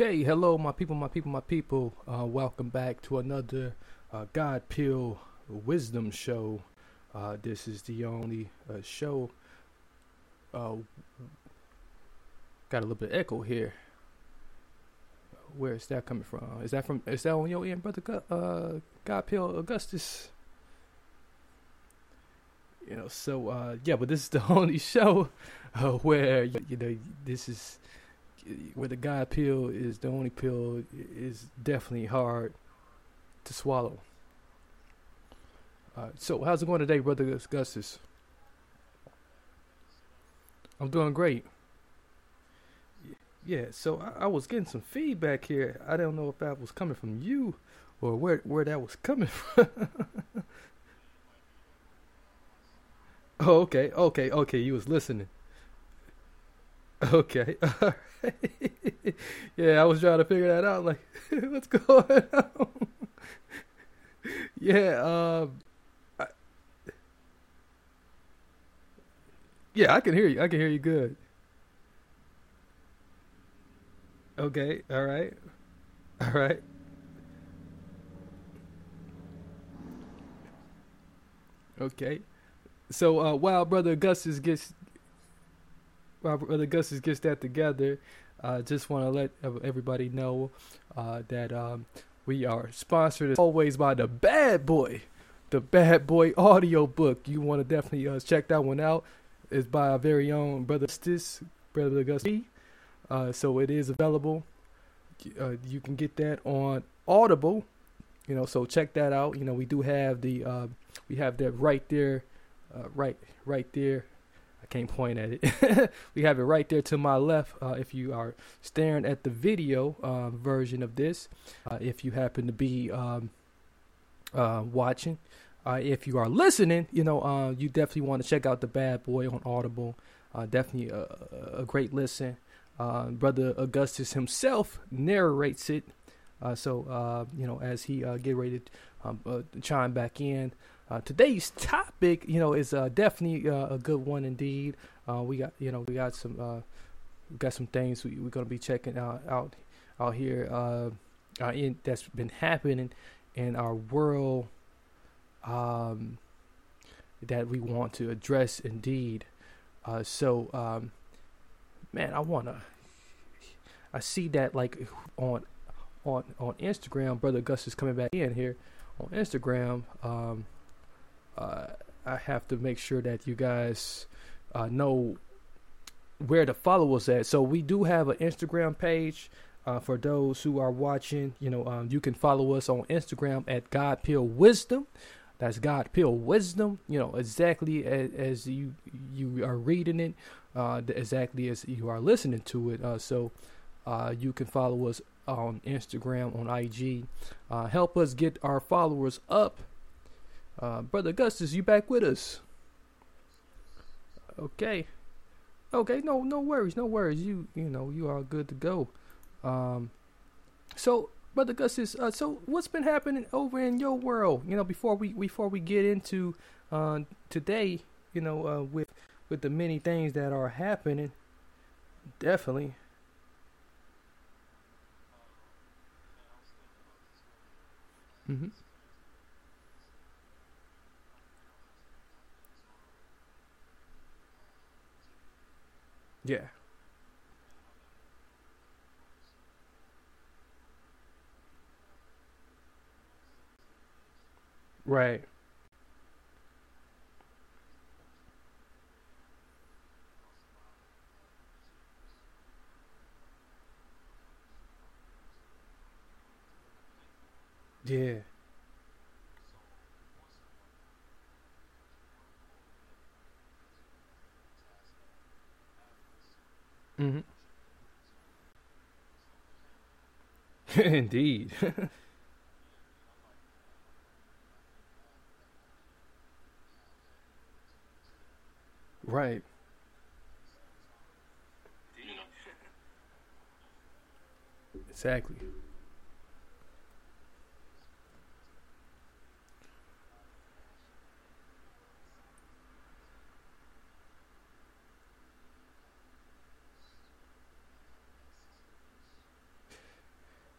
Okay, hello, my people, my people, my people. Uh, welcome back to another uh, God Pill Wisdom Show. Uh, this is the only uh, show. Uh, got a little bit of echo here. Where is that coming from? Is that from? Is that on your end, brother? God, uh, God Pill Augustus. You know, so yeah, but this is the only show where you know this is where the God pill is the only pill is definitely hard to swallow. Uh, so how's it going today, brother Augustus? I'm doing great. Yeah, so I, I, was getting some feedback here. I don't know if that was coming from you or where where that was coming from. oh, okay, okay, okay. You was listening. Okay. yeah, I was trying to figure that out. Like, what's going on? yeah. Um. I, yeah, I can hear you. I can hear you good. Okay. All right. All right. Okay. So uh, while brother Augustus gets Robert Brother Augustus gets that together, uh, just want to let everybody know uh, that um, we are sponsored as always by the Bad Boy, the Bad Boy audio book. You want to definitely uh, check that one out. It's by our very own brother Augustus, brother Augustus. Uh, so it is available. Uh, you can get that on Audible. You know, so check that out. You know, we do have the uh, we have that right there, right right there can't point at it. we have it right there to my left uh, if you are staring at the video uh, version of this. Uh, if you happen to be um, uh, watching, uh, if you are listening, you know, uh, you definitely want to check out The Bad Boy on Audible. definitely a, a, great listen. Brother Augustus himself narrates it. so, you know, as he get ready to um, chime back in, uh, today's topic, you know, is uh, definitely uh, a good one indeed. Uh, we got, you know, we got some, uh, we got some things we, are gonna be checking out out, out here uh, in, that's been happening in our world um, that we want to address indeed. so, um, man, I wanna, I see that like on on on Instagram, brother Gus is coming back in here on Instagram. Um, uh, I have to make sure that you guys uh, know where to follow us at. So we do have an Instagram page. Uh, for those who are watching, you know, um, you can follow us on Instagram at God Pill Wisdom. That's God Pill Wisdom. You know, exactly as, as you you are reading it, uh, exactly as you are listening to it. Uh, so uh, you can follow us on Instagram, on IG. Uh, help us get our followers up uh, Brother Augustus, you back with us? Okay. Okay, no, no worries, no worries. You, you know, you are good to go. Um, so, Brother Augustus, uh, so what's been happening over in your world? You know, before we before we get into uh, today, you know, uh, with with the many things that are happening, definitely. Mm-hmm. Yeah. Right. Yeah. Mm-hmm. Indeed. right. Exactly.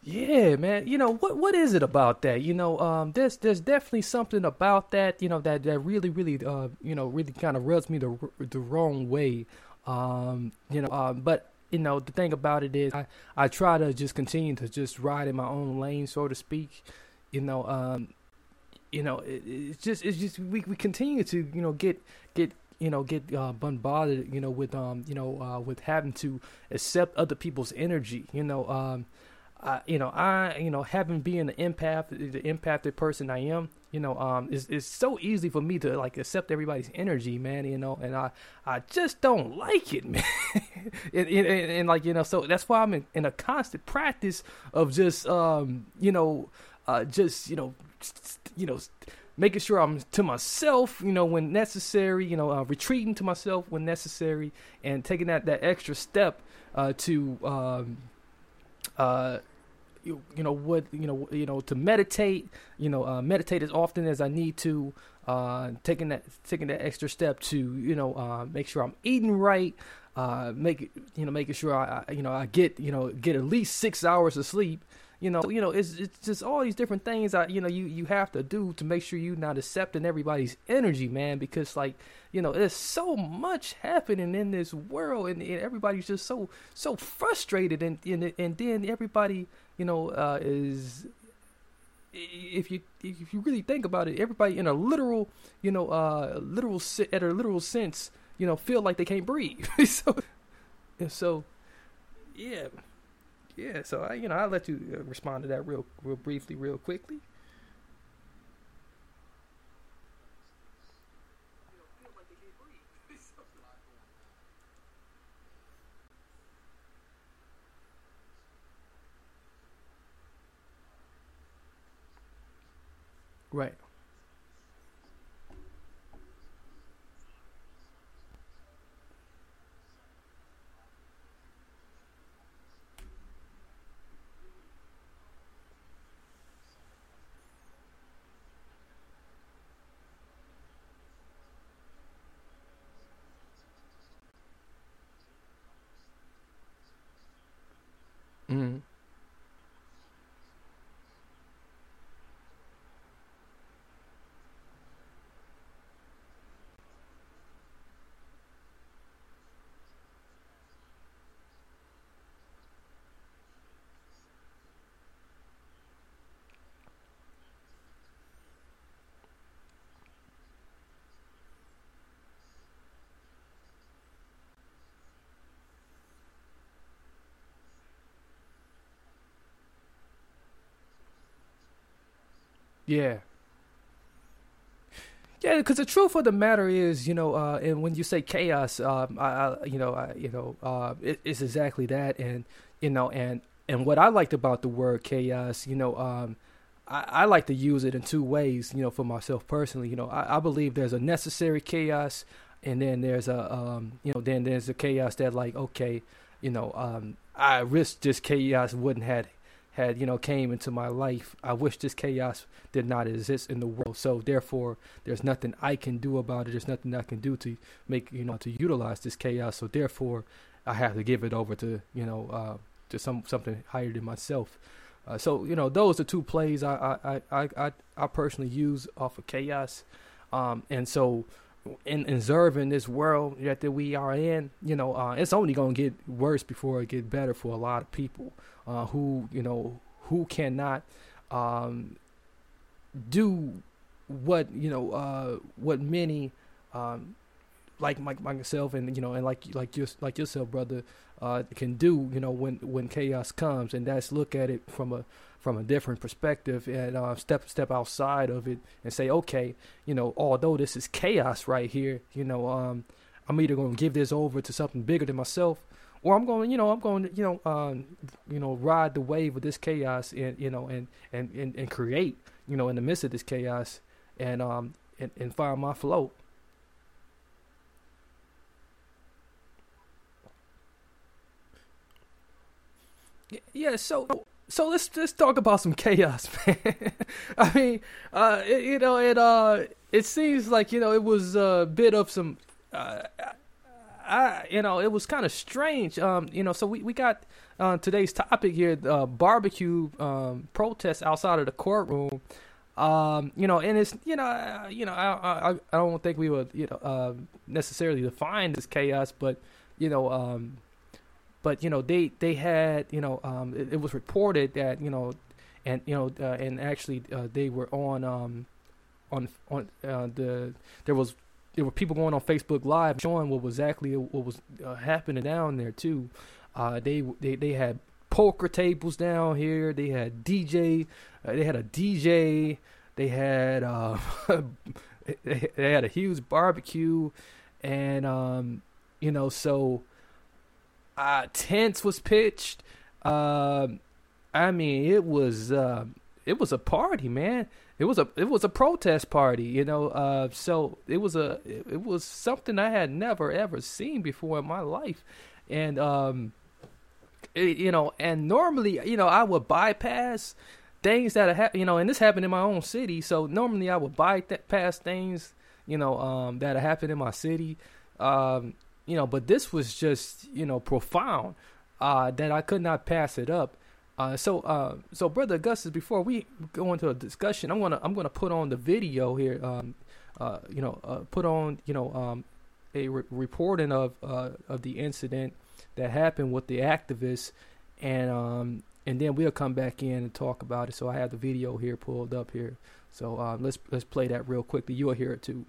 Yeah, man. You know what? What is it about that? You know, um, there's there's definitely something about that. You know that that really really uh you know really kind of rubs me the the wrong way. Um, you know, um, but you know the thing about it is I I try to just continue to just ride in my own lane, so to speak. You know, um, you know, it, it's just it's just we we continue to you know get get you know get uh, bombarded you know with um you know uh, with having to accept other people's energy. You know, um I, you know, I, you know, having being the empath, the empathic person I am, you know, um, it's, it's so easy for me to like accept everybody's energy, man, you know, and I, I just don't like it, man. and, and, and, like, you know, so that's why I'm in, in a constant practice of just, um, you know, uh, just, you know, you know, making sure I'm to myself, you know, when necessary, you know, uh, retreating to myself when necessary and taking that, that extra step, uh, to, um, uh, you, you know what you know you know to meditate you know uh, meditate as often as I need to uh, taking that taking that extra step to you know uh, make sure I'm eating right uh, make you know making sure I, I, you know I get you know get at least six hours of sleep you know you know it's it's just all these different things I you know you you have to do to make sure you're not accepting everybody's energy man because like you know there's so much happening in this world and, and everybody's just so so frustrated and and, and then everybody you know, uh, is if you if you really think about it, everybody in a literal, you know, uh, literal at a literal sense, you know, feel like they can't breathe. so, so, yeah, yeah. So I, you know, I'll let you uh, respond to that real, real briefly, real quickly. Right. Mm-hmm. Yeah. Yeah, because the truth of the matter is, you know, uh, and when you say chaos, um, I, I, you know, I, you know, uh, it, it's exactly that, and you know, and and what I liked about the word chaos, you know, um, I, I, like to use it in two ways, you know, for myself personally. You know, I, I believe there's a necessary chaos, and then there's a, um, you know, then there's a chaos that like, okay, you know, um, I wish this chaos wouldn't had had you know came into my life i wish this chaos did not exist in the world. So therefore there's nothing i can do about it. There's nothing i can do to make you know to utilize this chaos. So therefore i have to give it over to you know uh, to some something higher than myself. Uh, so you know those are two plays I I, I, I, I personally use off of chaos, um, and so in observing this world that, that we are in, you know, uh, it's only gonna get worse before it get better for a lot of people uh, who you know who cannot um, do what you know uh, what many um, like like myself and you know and like like your like yourself brother uh, can do you know when when chaos comes. And that's look at it from a from a different perspective and uh, step step outside of it and say okay you know although this is chaos right here you know um, I'm either to give this over to something bigger than myself or I'm going, you know, I'm going to, you know, um, you know, ride the wave of this chaos and, you know, and, and, and, and create, you know, in the midst of this chaos and, um, and, and find my float. Yeah, so so let's let's talk about some chaos, man. I mean, uh, it, you know, it uh, it seems like you know it was a bit of some uh, I, you know, it was kind of strange. Um, you know, so we, we got uh, today's topic here, uh, barbecue um, protests outside of the courtroom. Um, you know, and it's you know, uh, you know, I, I I don't think we would you know uh, necessarily define this chaos, but you know, um, but you know, they they had you know, um, it, it was reported that you know, and you know, uh, and actually uh, they were on um, on on uh, the there was there were people going on Facebook Live showing what was exactly what was uh, happening down there too. Uh, they they they had poker tables down here. They had DJ. Uh, they had a DJ. They had uh, they had a huge barbecue, and um, you know so uh, tents was pitched. Um, I mean it was uh, it was a party, man it was a it was a protest party, you know. Uh, so it was a it, was something I had never ever seen before in my life, and um, it, you know, and normally you know I would bypass things that have you know, and this happened in my own city. So normally I would bypass things you know um, that happened in my city, um, you know, but this was just you know profound uh, that I could not pass it up. Uh, so, uh, so brother Augustus, before we go into a discussion, I'm gonna I'm gonna put on the video here. Um, uh, you know, uh, put on you know um, a re- reporting of uh, of the incident that happened with the activists, and um, and then we'll come back in and talk about it. So I have the video here pulled up here. So uh, let's let's play that real quickly. You'll hear it too.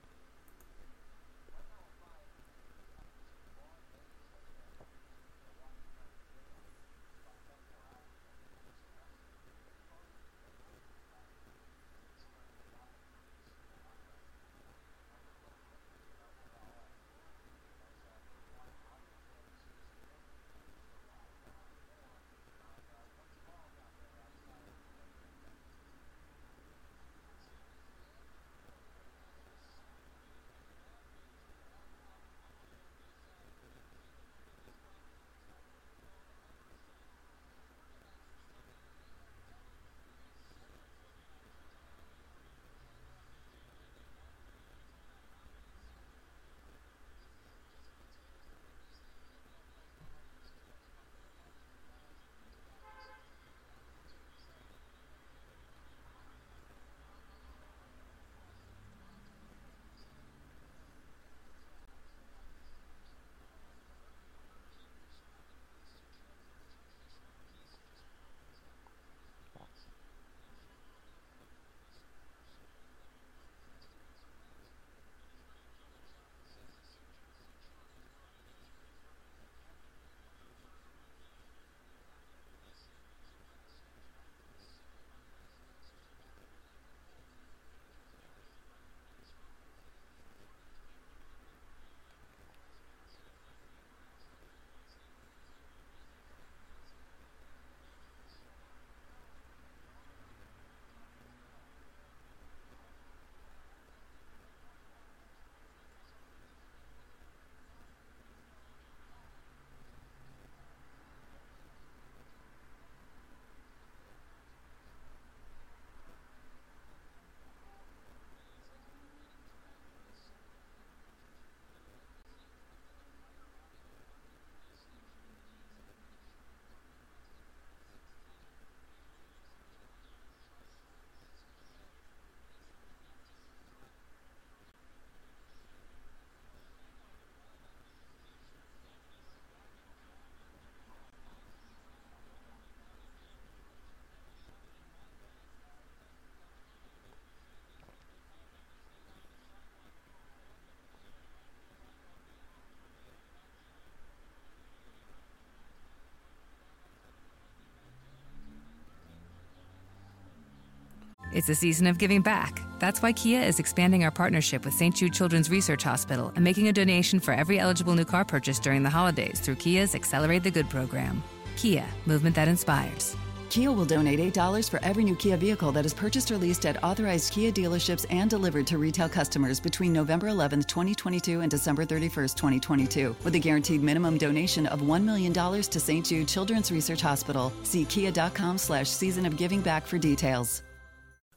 It's a season of giving back. That's why Kia is expanding our partnership with St. Jude Children's Research Hospital and making a donation for every eligible new car purchase during the holidays through Kia's Accelerate the Good program. Kia, movement that inspires. Kia will donate $8 for every new Kia vehicle that is purchased or leased at authorized Kia dealerships and delivered to retail customers between November 11, 2022 and December 31, 2022, with a guaranteed minimum donation of $1 million to St. Jude Children's Research Hospital. See kia.com slash season of giving back for details.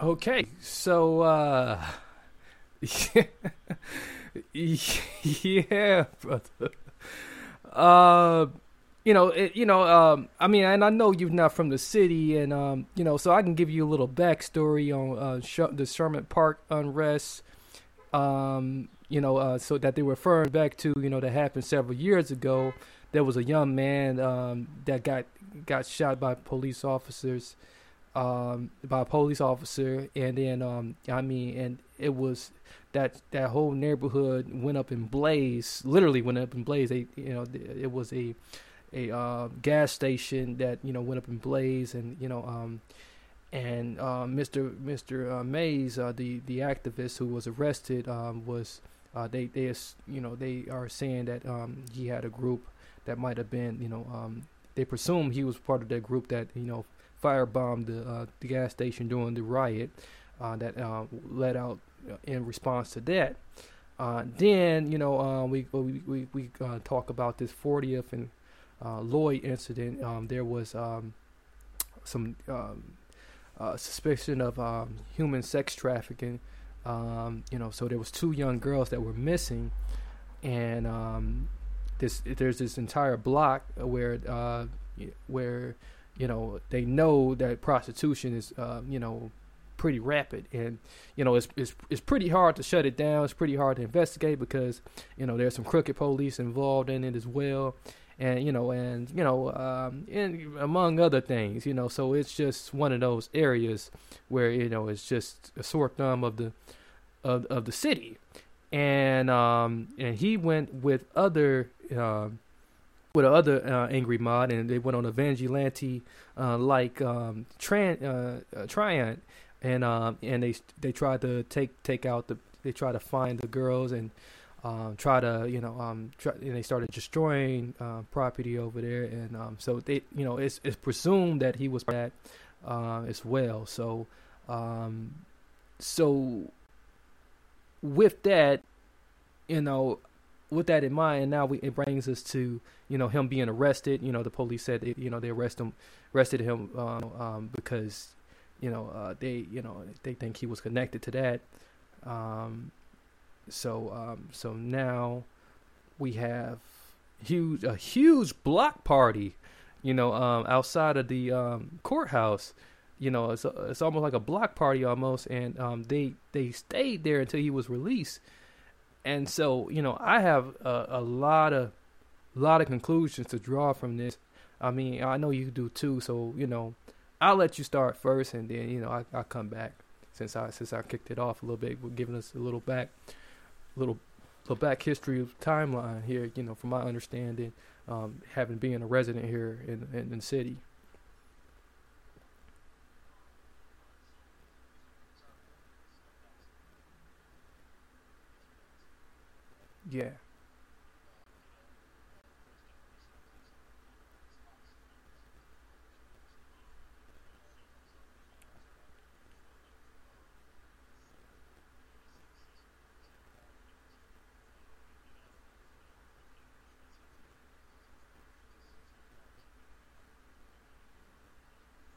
Okay, so uh yeah, brother. Uh you know, it, you know, um, I mean, and I know you're not from the city, and um, you know, so I can give you a little backstory on uh, Sh- the Sherman Park unrest. Um, you know, uh, so that they were referring back to, you know, that happened several years ago. There was a young man um, that got got shot by police officers um, by a police officer, and then um, I mean, and it was that that whole neighborhood went up in blaze. Literally went up in blaze. They, you know, it was a a uh, gas station that you know went up in blaze, and you know, um, and uh, Mr. Mr. Uh, Mayes, uh, the the activist who was arrested, um, was uh, they they you know they are saying that um, he had a group that might have been you know um, they presume he was part of that group that you know firebombed the, uh, the gas station during the riot uh, that uh, let out in response to that. Uh, then you know uh, we we we, we uh, talk about this 40th and Lloyd incident. Um, there was um, some um, suspicion of um, human sex trafficking. Um, you know, so there was two young girls that were missing, and this there's this entire block where where you know they know that prostitution is uh, you know pretty rapid. And you know it's, it's it's pretty hard to shut it down. It's pretty hard to investigate because you know there's some crooked police involved in it as well. And you know and you know um and among other things you know so it's just one of those areas where you know it's just a sore thumb of the of, of the city. And um and he went with other um with another uh, angry mod, and they went on a vigilante uh, like um, tran- uh, uh, Triant, and um, and they they tried to take take out the they tried to find the girls and um, try to you know um try, and they started destroying uh, property over there, and um, so they you know it's it's presumed that he was that uh, as well. So um, so with that, you know, with that in mind, now we, it brings us to you know him being arrested. You know, the police said it, you know they arrest him, arrested him um, um, because you know uh, they you know they think he was connected to that. Um, so um, so now we have huge a huge block party, you know, um, outside of the um, courthouse. You know, it's it's almost like a block party almost, and they they stayed there until he was released and so you know I have a, a lot of lot of conclusions to draw from this. I mean, I know you do too. So you know, I'll let you start first, and then you know I I come back since I since I kicked it off a little bit, giving us a little back, little little back history timeline here. You know, from my understanding, um, having been a resident here in in, in the city. Yeah.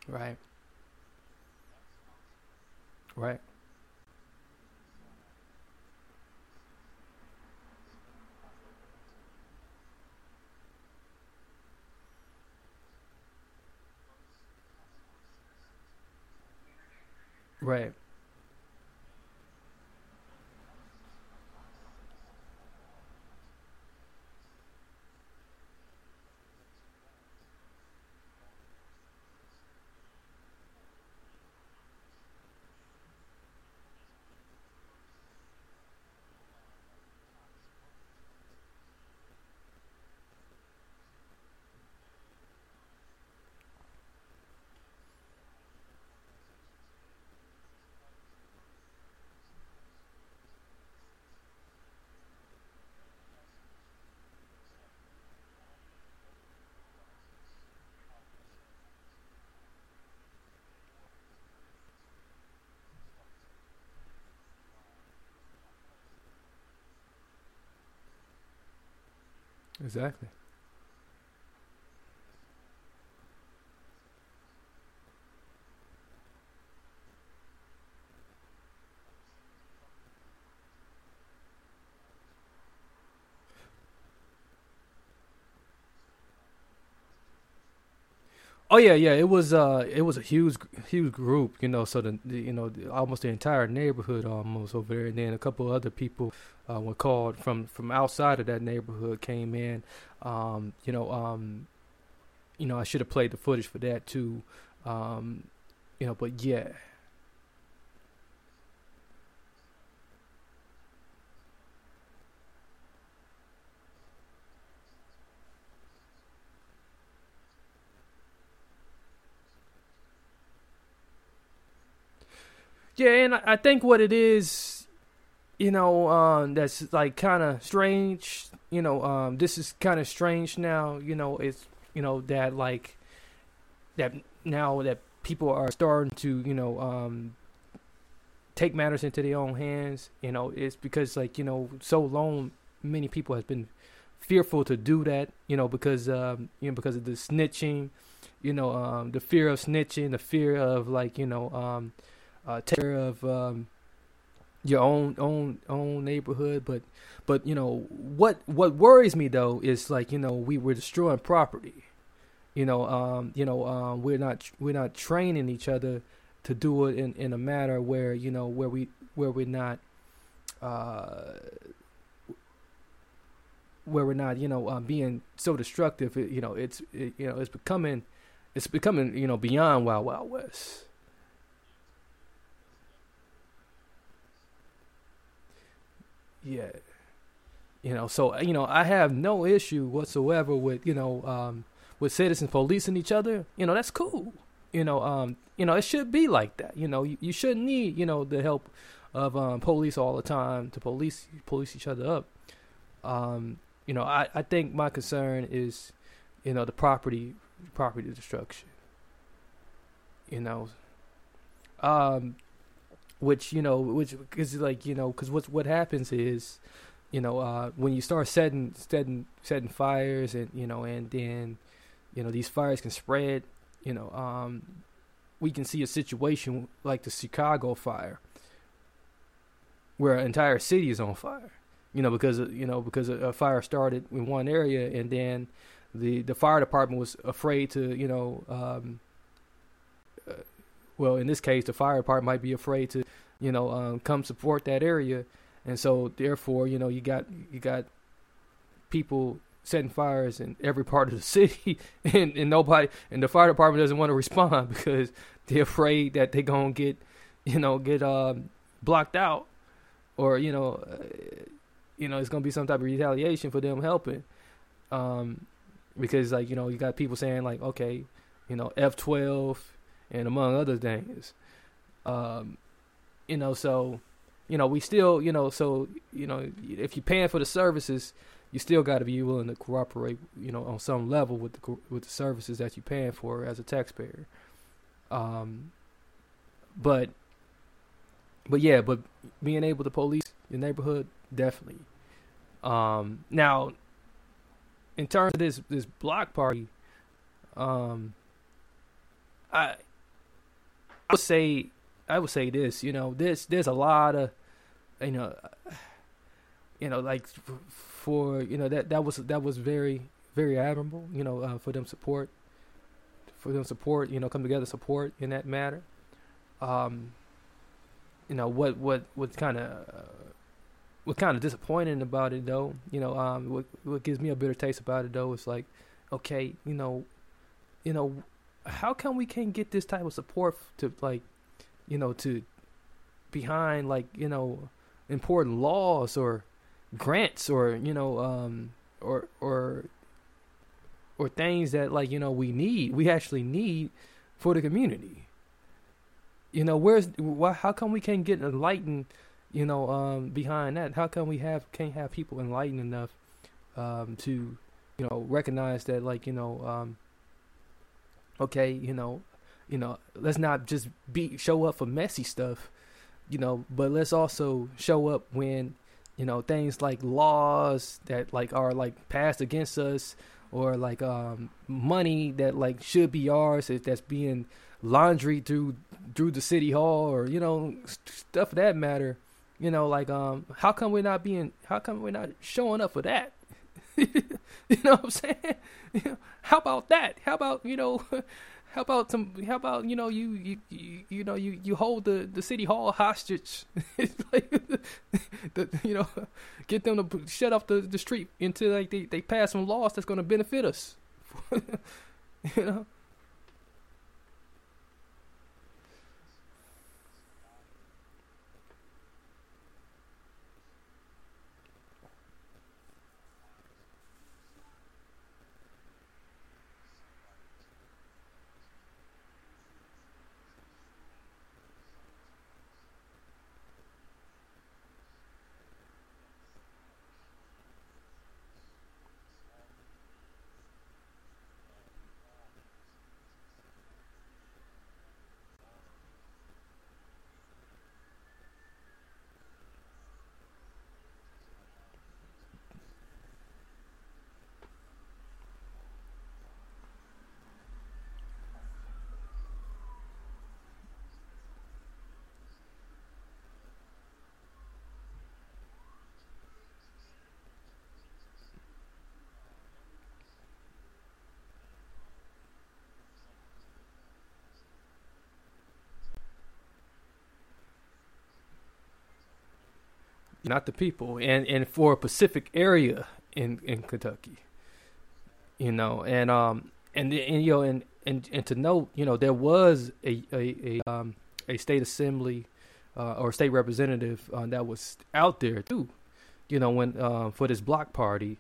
Right. Right. Exactly. Oh yeah, yeah. It was uh, it was a huge, huge group. You know, so the, the you know the, almost the entire neighborhood almost over there, and then a couple other people uh, were called from from outside of that neighborhood came in. Um, you know, um, you know, I should have played the footage for that too. Um, you know, but yeah. Yeah, and I think what it is, you know, um, that's like kind of strange. You know, um, this is kind of strange now. You know, it's you know that like that now that people are starting to you know um, take matters into their own hands. You know, it's because like you know so long many people have been fearful to do that. You know, because um, you know because of the snitching. You know, um, the fear of snitching, the fear of like you know. Um, uh, take care of um, your own own own neighborhood. But but you know what what worries me though is like you know we were destroying property. You know um, you know um, we're not we're not training each other to do it in, in a manner where you know where we where we're not uh, where we're not you know um, being so destructive. It, you know it's it, you know it's becoming it's becoming you know beyond wild wild west. Yeah you know so you know i have no issue whatsoever with you know um with citizens policing each other. You know that's cool. You know um you know it should be like that. You know you, you shouldn't need you know the help of um police all the time to police police each other up. Um you know i i think my concern is you know the property property destruction. You know um which you know, which is like you know, because what what happens is, you know, uh, when you start setting setting setting fires and you know, and then, you know, these fires can spread. You know, um, we can see a situation like the Chicago fire, where an entire city is on fire. You know, because you know because a, fire started in one area and then the the fire department was afraid to you know um, well, in this case, the fire department might be afraid to, you know, um, come support that area, and so therefore, you know, you got you got people setting fires in every part of the city, and, and nobody, and the fire department doesn't want to respond because they're afraid that they're gonna get, you know, get um, blocked out, or you know, uh, you know, it's gonna be some type of retaliation for them helping, um, because like you know, you got people saying like, okay, you know, F twelve and among other things. Um, you know, so you know, we still, you know, so you know, if you're paying for the services, you still got to be willing to cooperate, you know, on some level with the with the services that you're paying for as a taxpayer. Um, but, but yeah, but being able to police your neighborhood, definitely. Um, now, in terms of this this block party, um, I I would say I would say this. You know, this there's a lot of, you know, you know, like for you know that that was that was very very admirable. You know, uh, for them support, for them support. You know, come together support in that matter. Um, you know what what what kind of uh, what kind of disappointing about it though. You know, um, what what gives me a bitter taste about it though is like, okay, you know, you know, how come we can't get this type of support to like, you know, to behind like you know important laws or grants or you know um or or or things that like you know we need we actually need for the community? You know where's why how come we can't get enlightened you know um behind that? How come we have can't have people enlightened enough um to you know recognize that like you know um okay you know you know let's not just be show up for messy stuff you know but let's also show up when you know things like laws that like are like passed against us or like um money that like should be ours if that's being laundry through through the city hall or you know stuff of that matter. You know like um how come we're not being how come we're not showing up for that you know what i'm saying? How about that? How about you know how about some how about you know you you you, you know you you hold the the city hall hostage. Like the, you know get them to shut off the the street until like they they pass some laws that's going to benefit us. You know not the people, and and for a Pacific area in in Kentucky, you know, and um and and you know and and and to note, you know, there was a a a um a state assembly uh, or state representative uh, that was out there too, you know, when uh, for this block party,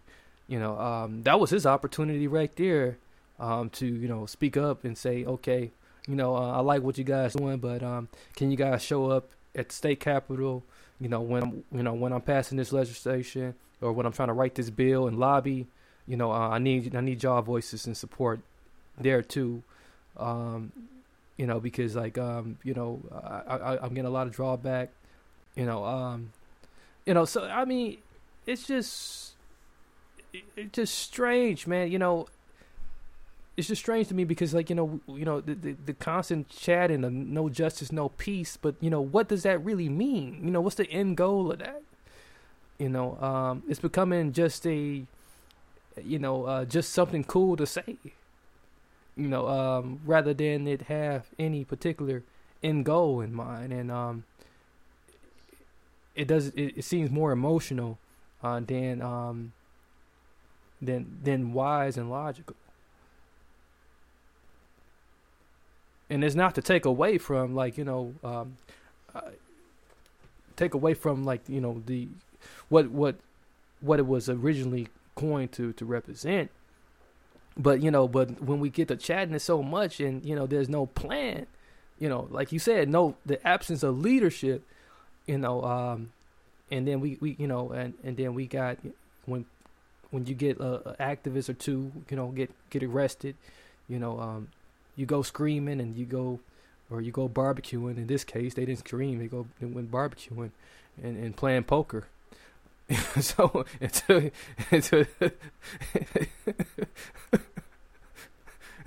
you know, um that was his opportunity right there, um to you know speak up and say, okay, you know, uh, I like what you guys doing, but um can you guys show up at the state capitol? you know when I'm you know when I'm passing this legislation or when I'm trying to write this bill and lobby, you know uh, I need I need y'all voices and support there too, um, you know because like um, you know I, I I'm getting a lot of drawback, you know um, you know so I mean it's just it's just strange man you know it's just strange to me because like you know you know the, the, the constant chat and no justice no peace but you know what does that really mean? You know what's the end goal of that? You know um it's becoming just a you know uh just something cool to say you know um rather than it have any particular end goal in mind. And um it does it, it seems more emotional uh than um than than wise and logical and it's not to take away from like you know um, uh, take away from like you know the what what what it was originally coined to to represent. But you know but when we get to chatting it so much and you know there's no plan you know like you said no the absence of leadership you know um and then we we you know and and then we got when when you get a, a activist or two you know get get arrested you know um you go screaming and you go or you go barbecuing. In this case, they didn't scream; they go they went barbecuing and, and playing poker. so until, until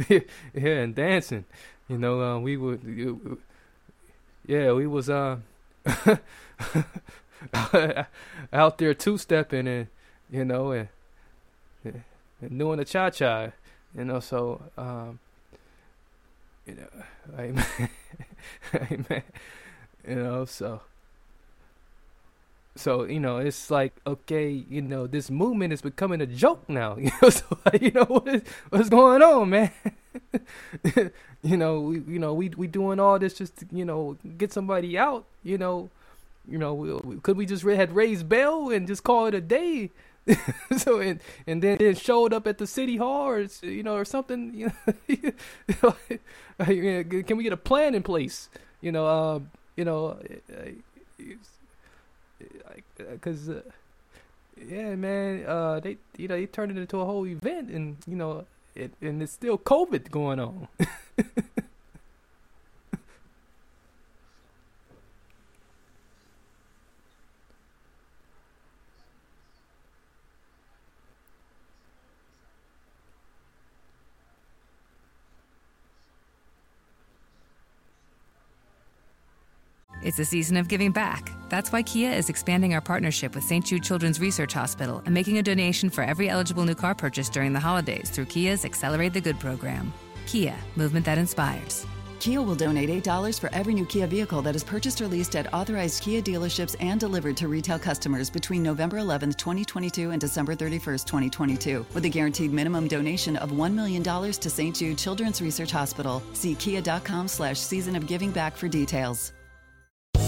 yeah, and dancing, you know, uh, we would, yeah, we was uh out there two stepping and you know and, and doing the cha cha, you know. So um, you know, amen, amen. You know, so so you know it's like okay you know this movement is becoming a joke now you know so you know what is, what's going on man you know we you know we we doing all this just to, you know get somebody out you know you know we, could we just had raised bail and just call it a day so and and then it showed up at the city hall or you know or something you know can we get a plan in place? You know uh, you know because uh, yeah man uh, they you know they turned it into a whole event and you know it, and it's still covid going on It's a season of giving back. That's why Kia is expanding our partnership with St. Jude Children's Research Hospital and making a donation for every eligible new car purchase during the holidays through Kia's Accelerate the Good program. Kia, movement that inspires. Kia will donate $8 for every new Kia vehicle that is purchased or leased at authorized Kia dealerships and delivered to retail customers between November 11, 2022 and December 31st, 2022, with a guaranteed minimum donation of $1 million to St. Jude Children's Research Hospital. See kia.com slash season of giving back for details.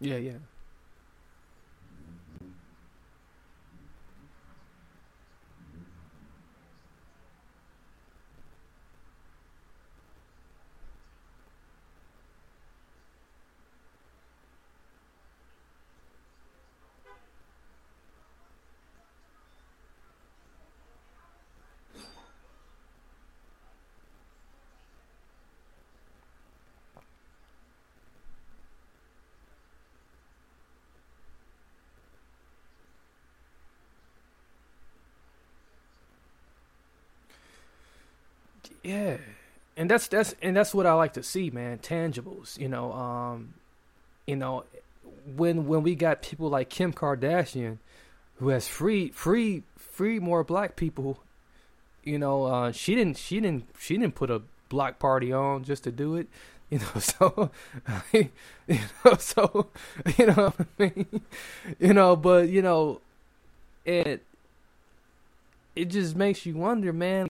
Yeah yeah Yeah, and that's that's and that's what I like to see, man. Tangibles, you know. Um, you know, when when we got people like Kim Kardashian, who has free free free more black people, you know, uh, she didn't she didn't she didn't put a block party on just to do it. You know, so you know, so you know, I mean, you know, but you know, it it just makes you wonder, man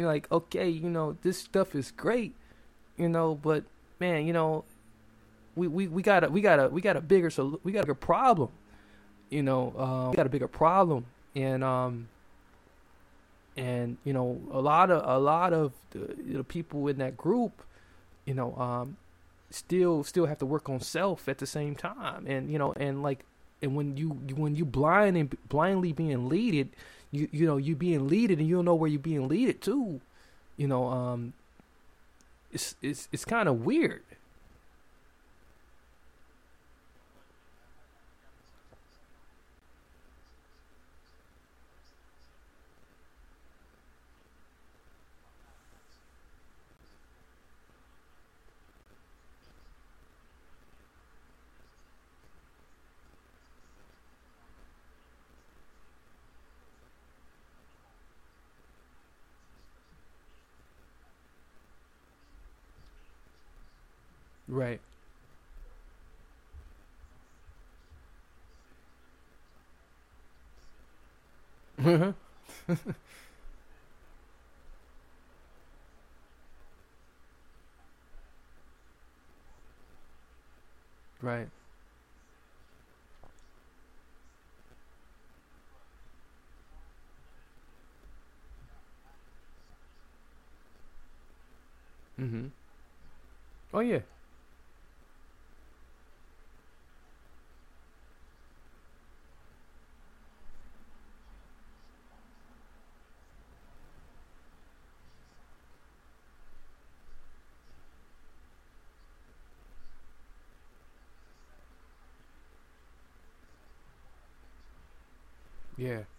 you're like, okay, you know, this stuff is great, you know, but man, you know, we we, we got a we got a we got a bigger so we got a bigger problem, you know, um, we got a bigger problem, and um, and you know, a lot of a lot of the you know, people in that group, you know, um, still still have to work on self at the same time, and you know, and like, and when you when you blind and blindly being leaded you you know you being leaded and you don't know where you're being leaded to you know um it's it's it's kind of weird Right. right. Mm-hmm. Oh yeah. Yeah.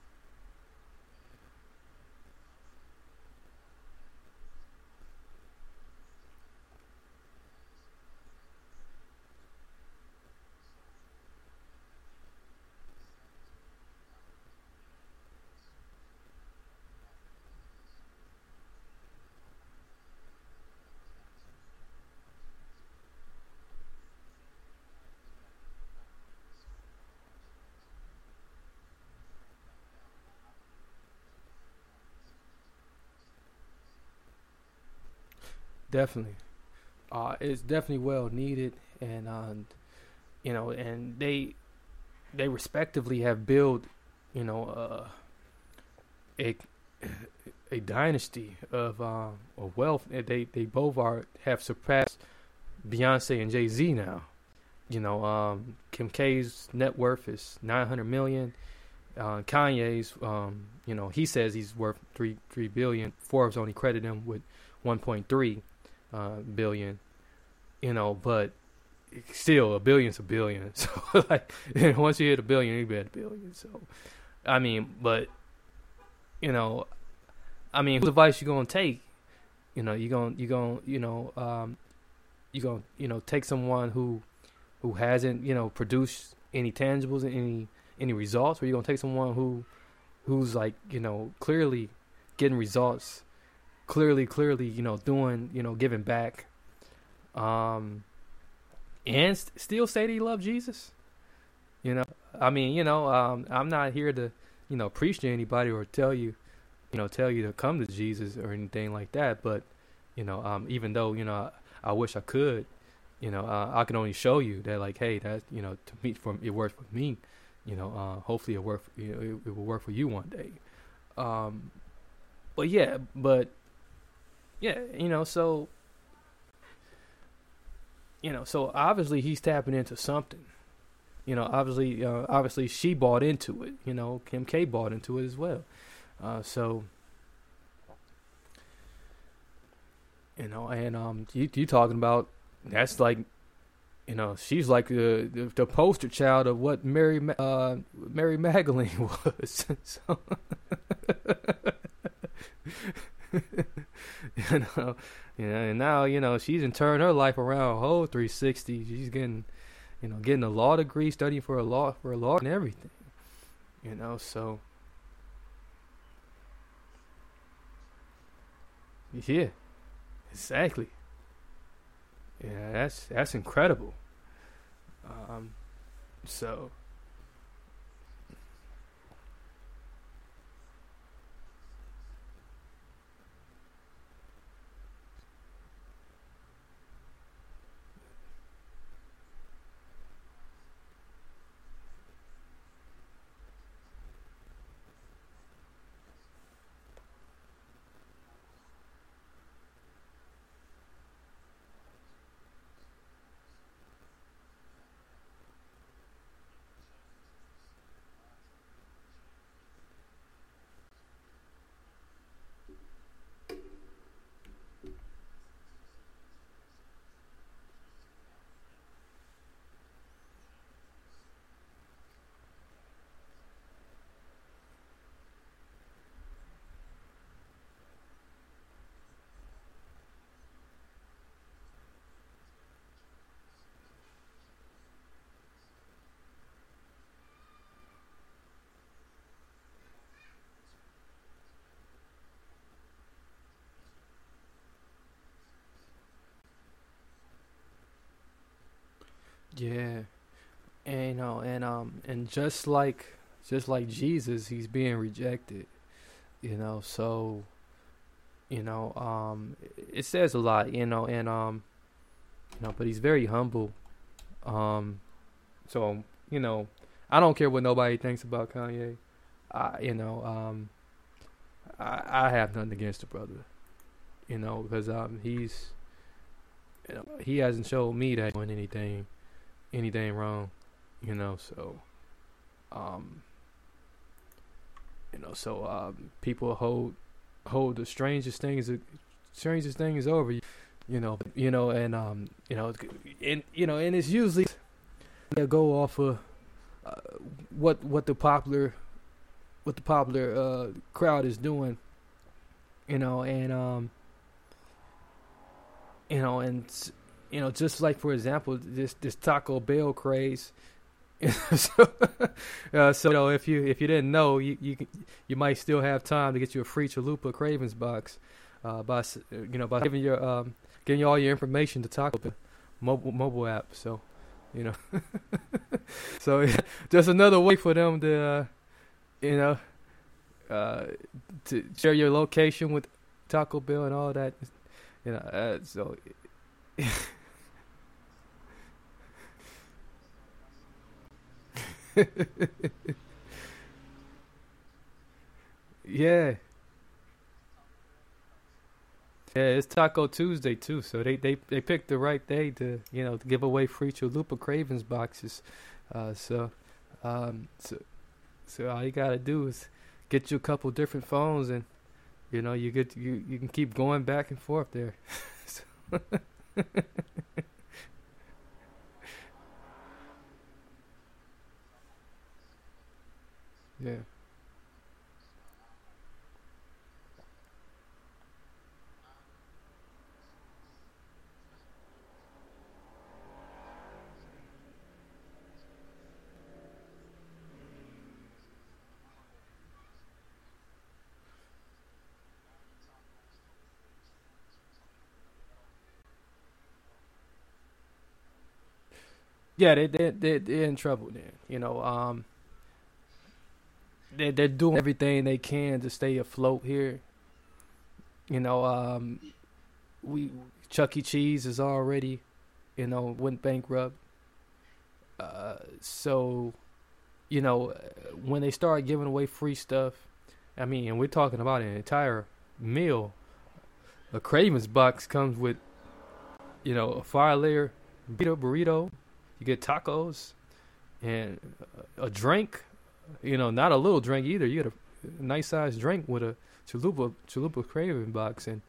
Definitely. Uh, it's definitely well needed, and uh, you know, and they they respectively have built, you know, uh, a a dynasty of uh, of wealth. They they both are have surpassed Beyonce and Jay Z now. You know, um, Kim K's net worth is nine hundred million. Uh, Kanye's, um, you know, he says he's worth three three billion. Forbes only credit him with one point three uh, billion, you know, but still a billion's a billion. So like once you hit a billion, you hit a billion. So I mean, but you know, I mean, whose advice you gonna take? You know, you gonna you gonna you know um, you gonna you know take someone who who hasn't you know produced any tangibles and any any results, or you gonna take someone who who's like you know clearly getting results clearly, clearly, you know, doing, you know, giving back, um, and st- still say that he loved Jesus. You know, I mean, you know, um, I'm not here to, you know, preach to anybody or tell you, you know, tell you to come to Jesus or anything like that. But, you know, um, even though, you know, I, I wish I could, you know, uh, I can only show you that, like, hey, that, you know, to me, for it worked for me. You know, uh, hopefully it work. You know, it, it will work for you one day. Um, but yeah, but yeah, you know, so you know, so obviously he's tapping into something. You know, obviously, uh, obviously she bought into it. You know, Kim K bought into it as well. Uh, so, you know, and um, you you talking about that's like, you know, she's like the the, the poster child of what Mary uh Mary Magdalene was. so. you know, know, and now you know she's in turn her life around whole 360. She's getting, you know, getting a law degree, studying for a law for a law and everything. You know, so yeah, exactly. Yeah, that's that's incredible. Um, so Yeah, and you know, and um, and just like just like Jesus, he's being rejected. You know, so you know, um, it says a lot. You know, and um, you know, but he's very humble. Um, so you know, I don't care what nobody thinks about Kanye. I, you know, um, I, I have nothing against the brother. You know, because um, he's you know, he hasn't showed me that doing anything, anything wrong, you know. So, um, you know, so um, people hold hold the strangest things, the strangest thing is over you, you know, you know, and um, you know, and you know, and it's usually they go off of uh, what what the popular what the popular uh, crowd is doing, you know, and um, you know, and you know, just like for example, this this Taco Bell craze. so, uh, so you know, if you if you didn't know, you you you might still have time to get you a free Chalupa Cravings box uh, by you know by giving your um, giving you all your information to Taco Bell mobile mobile app. So, you know, so just another way for them to, uh, you know, uh, to share your location with Taco Bell and all that. You know, uh, so. yeah. Yeah, it's Taco Tuesday too, so they, they, they picked the right day to you know to give away free Chalupa Cravings boxes. Uh, so, um, so so all you gotta do is get you a couple different phones, and you know you get you you can keep going back and forth there. yeah. yeah, they they they they're in trouble then. You know, um, they they're doing everything they can to stay afloat here. You know, um, we Chuck E. Cheese is already, you know, went bankrupt. Uh, so, you know, when they start giving away free stuff, I mean, and we're talking about an entire meal. A Cravings box comes with, you know, a five layer burrito, burrito you get tacos and a drink. You know, not a little drink either. You get a nice sized drink with a chalupa chalupa craving box and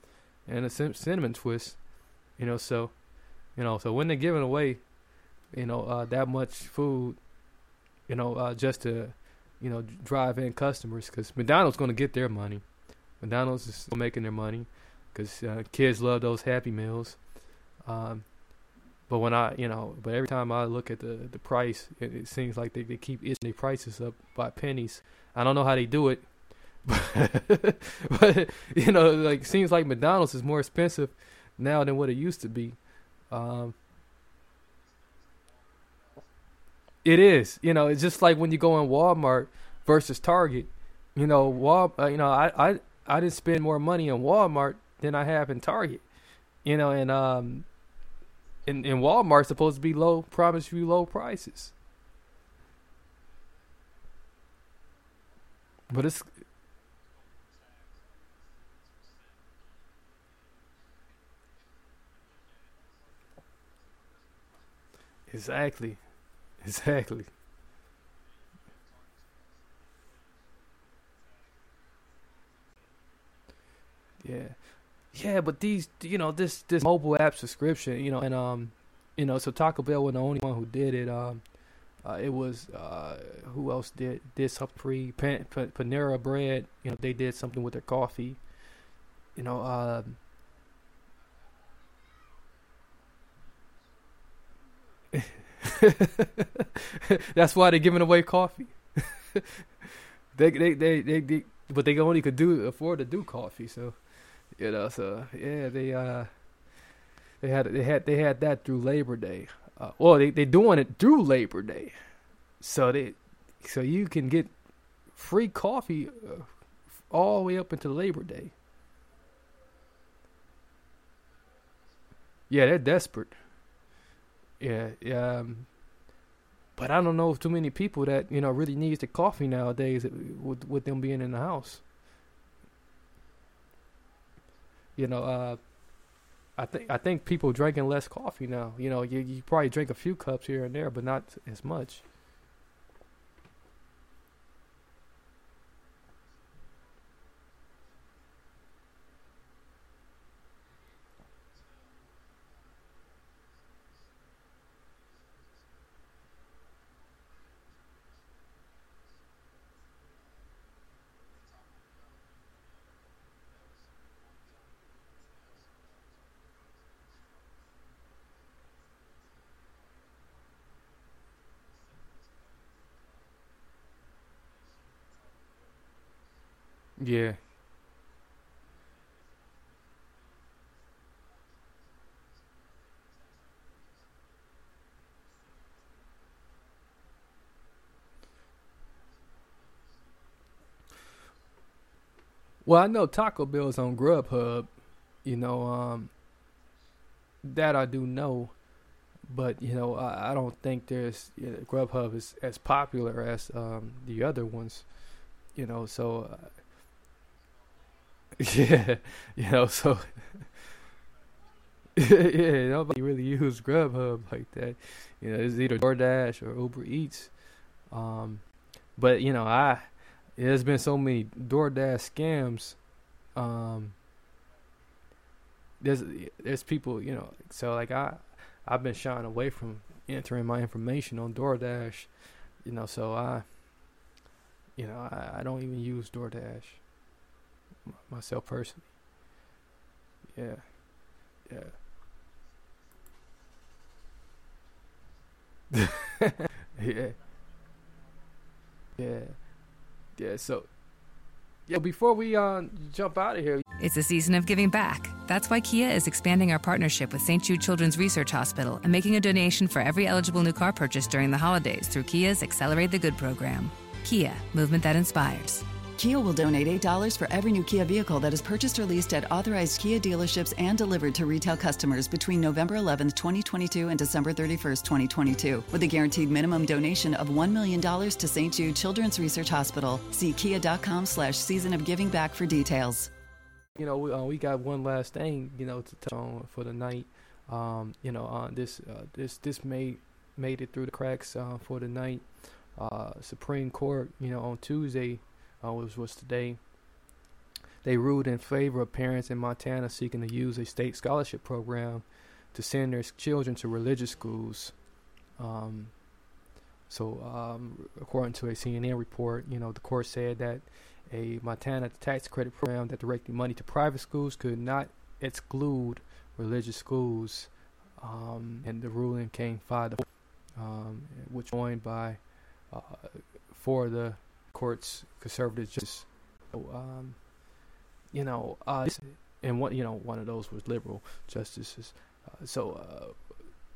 and a cinnamon twist. You know, so you know, so when they're giving away, you know, uh, that much food, you know, uh, just to you know drive in customers, because McDonald's going to get their money. McDonald's is making their money because uh, kids love those Happy Meals. Um, but when I, you know, but every time I look at the the price, it, it seems like they, they keep itching their prices up by pennies. I don't know how they do it, but, but you know, like seems like McDonald's is more expensive now than what it used to be. Um, it is, you know, it's just like when you go in Walmart versus Target. You know, Wal, uh, you know, I I I didn't spend more money in Walmart than I have in Target. You know, and um, in in Walmart supposed to be low, promise you low prices. But it's Exactly. Exactly. Yeah. Yeah, but these, you know, this this mobile app subscription, you know, and um, you know, so Taco Bell was the only one who did it. Um, uh, it was uh, who else did did something free? Pan, Pan, Panera Bread, you know, they did something with their coffee. You know, um, that's why they're giving away coffee. they, they, they, they, they, but they only could do afford to do coffee, so. You know, so yeah, they uh, they had they had they had that through Labor Day. Uh, well, they they doing it through Labor Day, so they so you can get free coffee uh, all the way up until Labor Day. Yeah, they're desperate. Yeah, yeah. Um, but I don't know too many people that you know really needs the coffee nowadays with with them being in the house you know, uh, I think I think people drinking less coffee now. You know, you you probably drink a few cups here and there, but not as much. Yeah. Well, I know Taco Bell's on Grubhub. You know, um, that I do know, but you know, I, I don't think there's you know, Grubhub is as popular as um, the other ones. You know, so uh, yeah, you know, so yeah, nobody really use Grubhub like that. You know, it's either DoorDash or Uber Eats. Um, but you know, I there's been so many DoorDash scams. Um, there's there's people, you know, so like I I've been shying away from entering my information on DoorDash, you know, so I you know, I, I don't even use DoorDash myself personally. Yeah. Yeah. yeah. Yeah. Yeah, so yeah, before we uh, jump out of here, It's a season of giving back. That's why Kia is expanding our partnership with St. Jude Children's Research Hospital and making a donation for every eligible new car purchase during the holidays through Kia's Accelerate the Good program. Kia, movement that inspires. Kia will donate $8 for every new Kia vehicle that is purchased or leased at authorized Kia dealerships and delivered to retail customers between November 11th, 2022 and December 31st, 2022, with a guaranteed minimum donation of $1 million to St. Jude Children's Research Hospital. See kia.com slash season of giving back for details. you know, we, uh, we got one last thing, you know, to touch on for the night. Um, you know, uh, this uh, this this made made it through the cracks uh, for the night. Uh, Supreme Court, you know, on Tuesday, uh, was today. They ruled in favor of parents in Montana seeking to use a state scholarship program to send their children to religious schools. Um, so, um, according to a CNN report, you know, the court said that a Montana tax credit program that directed money to private schools could not exclude religious schools. Um, and the ruling came five to four, um, which joined by uh, four of the court's conservative justices. So, um, you know, uh, and one, you know, one of those was liberal justices. Uh, so, uh,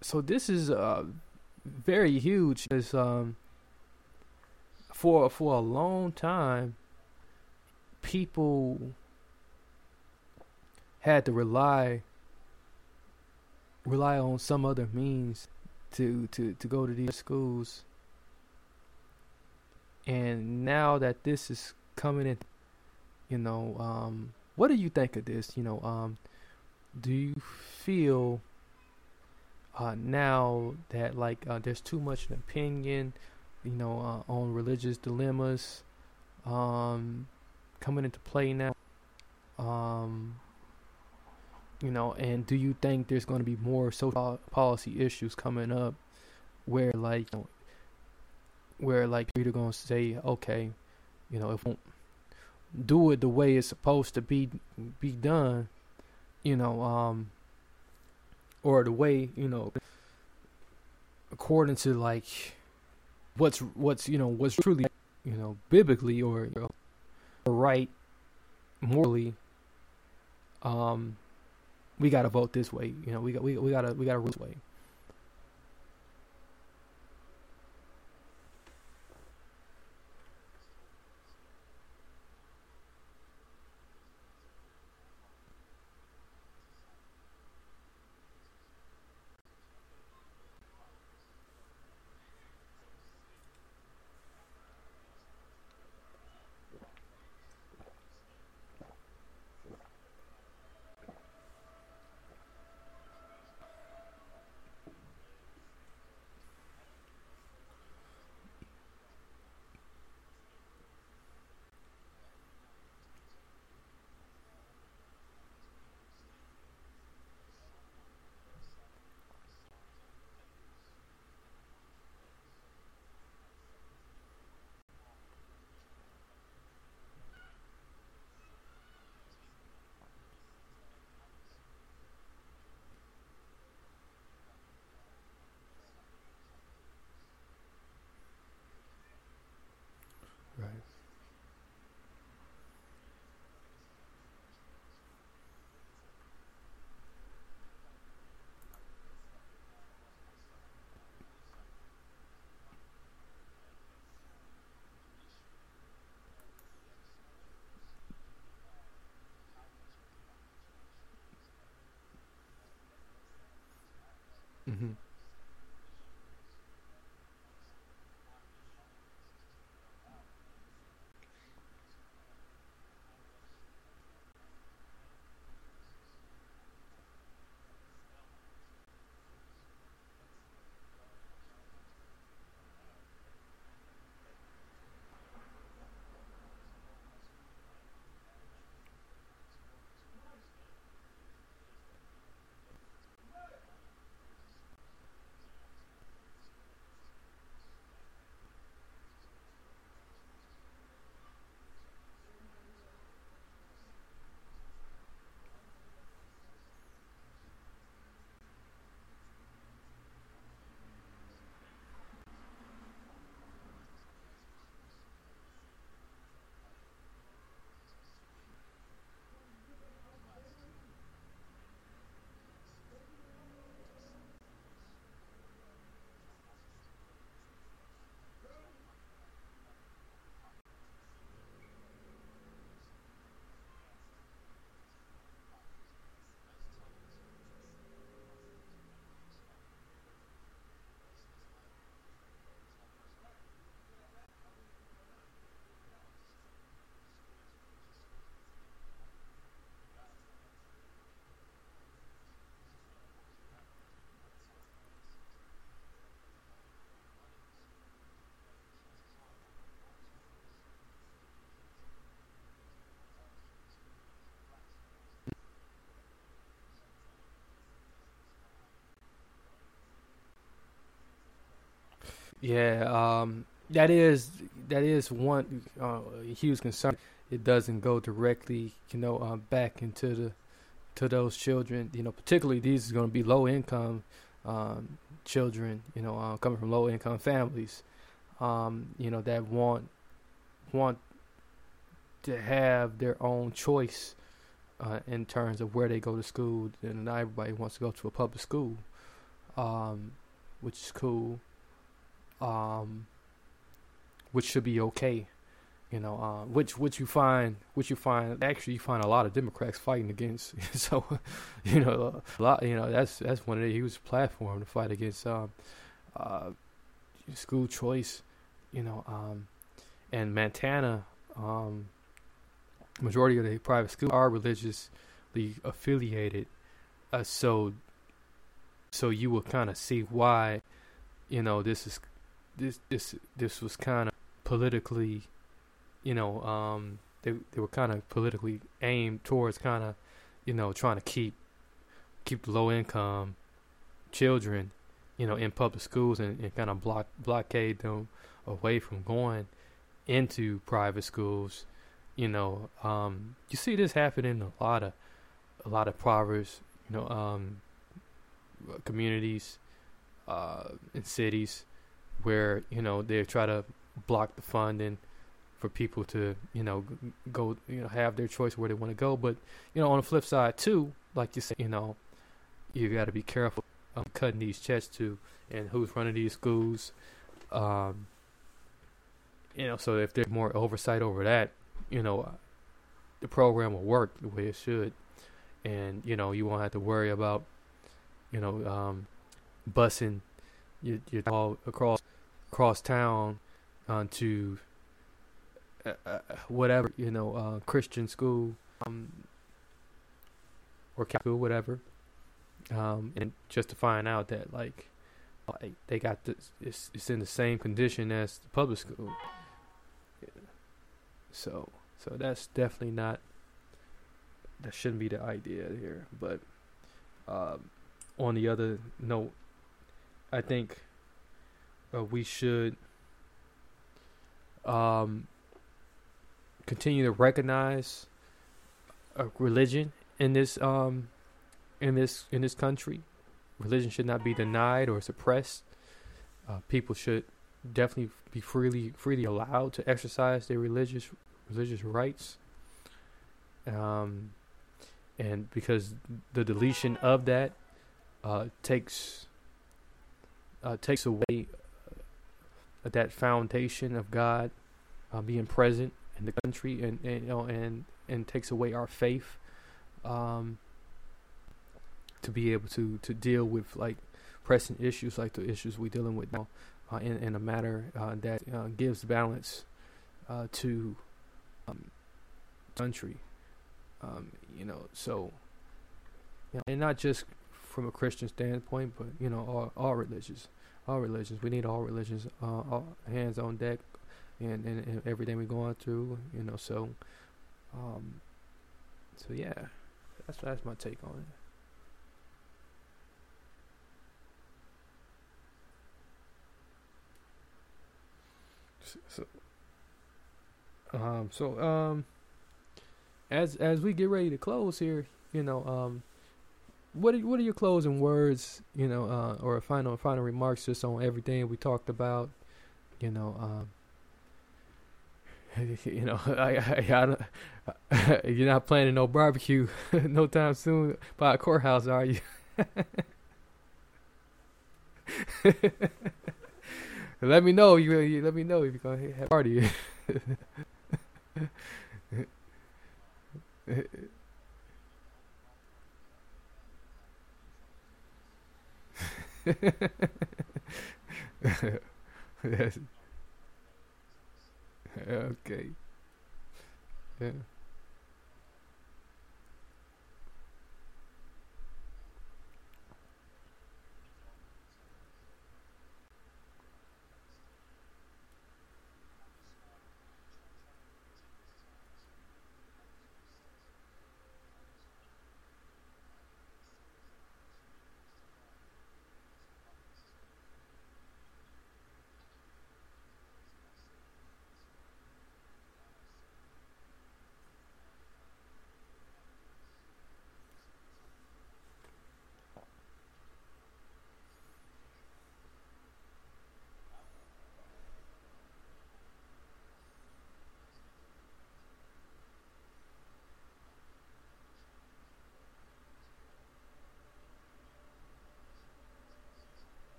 so this is uh, very huge. Because um, for for a long time, people had to rely rely on some other means to to to go to these schools and now that this is coming in you know um what do you think of this? You know um do you feel uh now that like uh, there's too much an opinion you know uh, on religious dilemmas um coming into play now? Um you know and do you think there's going to be more social policy issues coming up where like you know, where like you're to say okay you know if we don't do it the way it's supposed to be be done you know um or the way you know according to like what's what's you know what's truly you know biblically or you know, right morally um we got to vote this way you know we got we, we got to we got to rule this way Yeah, um, that is that is one uh, huge concern. It doesn't go directly, you know, uh, back into the to those children. You know, particularly these are going to be low income um, children. You know, uh, coming from low income families. Um, you know that want want to have their own choice uh, in terms of where they go to school, and not everybody wants to go to a public school, um, which is cool um, which should be okay. You know, uh, which which you find which you find actually you find a lot of Democrats fighting against. so, you know, a lot. You know, that's that's one of the huge platform to fight against um, uh, school choice. You know, um, and Montana, um, majority of the private schools are religiously affiliated. Uh, so, so you will kind of see why, you know, this is this this this was kind of politically, you know, um, they they were kind of politically aimed towards kind of, you know, trying to keep keep low income children, you know, in public schools and, and kind of block blockade them away from going into private schools. You know, um, you see this happen in a lot of a lot of proverbs, you know, um, communities, uh, in cities where you know they try to block the funding for people to you know go you know have their choice where they want to go. But you know on the flip side too like you said you know you got to be careful of cutting these checks to and who's running these schools um you know so if there's more oversight over that you know the program will work the way it should. And you know you won't have to worry about you know um busing you you all across across town uh, to uh, uh, whatever you know uh, Christian school um, or Catholic school, whatever, um, and just to find out that like, they got this, it's, it's in the same condition as the public school. So so that's definitely not that shouldn't be the idea here, but. Um, on the other note, I think uh, we should um, continue to recognize a religion in this um, in this in this country. Religion should not be denied or suppressed. Uh, people should definitely be freely freely allowed to exercise their religious religious rights. Um, and because the deletion of that uh, takes uh, takes away uh, that foundation of God uh, being present in the country, and, and you know, and and takes away our faith um, to be able to to deal with like pressing issues like the issues we're dealing with now uh, in, in a matter uh, that uh, gives balance uh, to um, country. Um, you know, so you know, and not just from a Christian standpoint, but you know, all, all religions, all religions. We need all religions, uh, all hands on deck, and, and, and everything we're going through. You know, so, um, so yeah, that's that's my take on it. So, um, so um, as as we get ready to close here, you know, um, what are what are your closing words, you know, uh, or final final remarks just on everything we talked about, you know, um, you know, I, I, I, you're not planning no barbecue no time soon by a courthouse, are you? let me know. You, you, let me know if you're gonna have a party. yes. Okay. Yeah.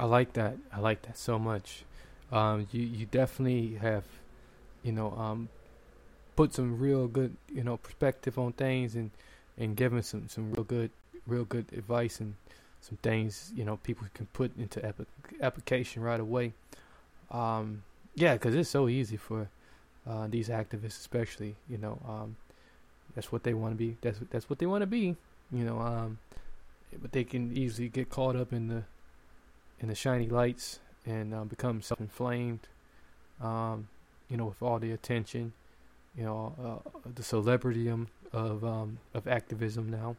I like that. I like that so much. Um, you you definitely have, you know, um, put some real good, you know, perspective on things and and given some some real good real good advice and some things you know people can put into application right away. Um, yeah, because it's so easy for uh, these activists, especially, you know, um, that's what they want to be. That's that's what they want to be, you know. Um, but they can easily get caught up in the in the shiny lights and uh, become self-inflamed. Um, you know, with all the attention, you know, uh, the celebrity of um, of activism now.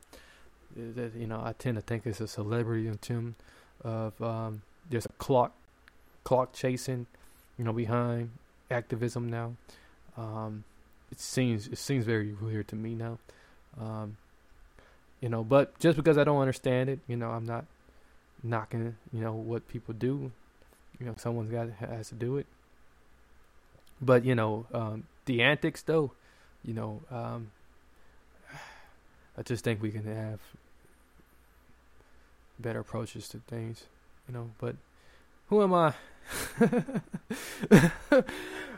That you know, I tend to think it's a celebrity term of um, there's a clock clock chasing, you know, behind activism now. Um, it seems it seems very weird to me now. Um, you know, but just because I don't understand it, you know, I'm not knocking, you know, what people do. You know, someone's got has to do it. But you know, um, the antics though, you know, um, I just think we can have better approaches to things, you know. But who am I?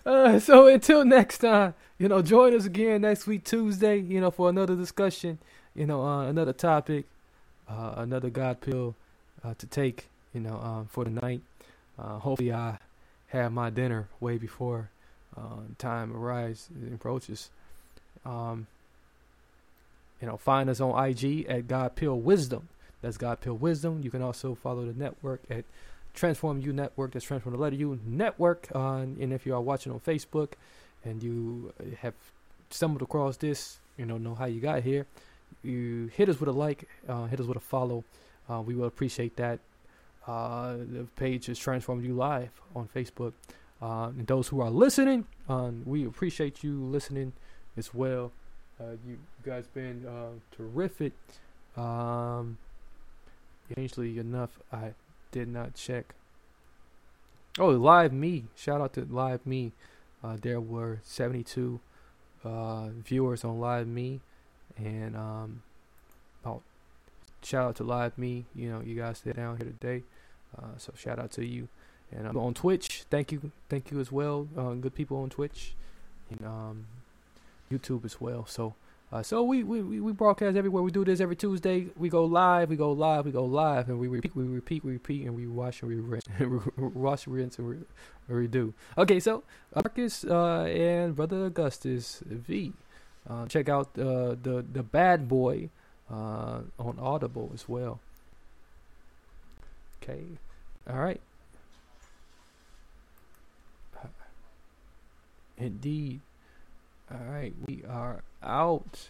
uh, so until next time, you know, join us again next week Tuesday, you know, for another discussion, you know, uh, another topic, uh, another God pill uh, to take, you know, um, for the night. Uh, hopefully, I have my dinner way before uh, time arrives and approaches. Um, you know, find us on IG at God Pill Wisdom. That's God Pill Wisdom. You can also follow the network at Transform U Network. That's Transform the letter U Network. Uh, and if you are watching on Facebook and you have stumbled across this, you know, know how you got here, you hit us with a like, uh, hit us with a follow. Uh, we will appreciate that. Uh, the page is Transform U Live on Facebook. Uh, and those who are listening, um, we appreciate you listening as well. Uh, you guys been uh, terrific. Um, strangely enough, I did not check. Oh, LiveMe! Shout out to LiveMe. There were 72 uh, viewers on LiveMe, and um, about shout out to LiveMe. You know, you guys stay down here today, uh, so shout out to you. And um, on Twitch, thank you, thank you as well. Uh, good people on Twitch and um, YouTube as well. So, uh, so we, we we broadcast everywhere. We do this every Tuesday. We go live. We go live. We go live, and we repeat. We repeat. We repeat, and we watch and we rinse, wash, rinse, and re- redo. Okay, so Marcus uh, and Brother Augustus V. Uh, check out uh, the the Bad Boy uh, on Audible as well. Okay, all right. Indeed. All right, we are out.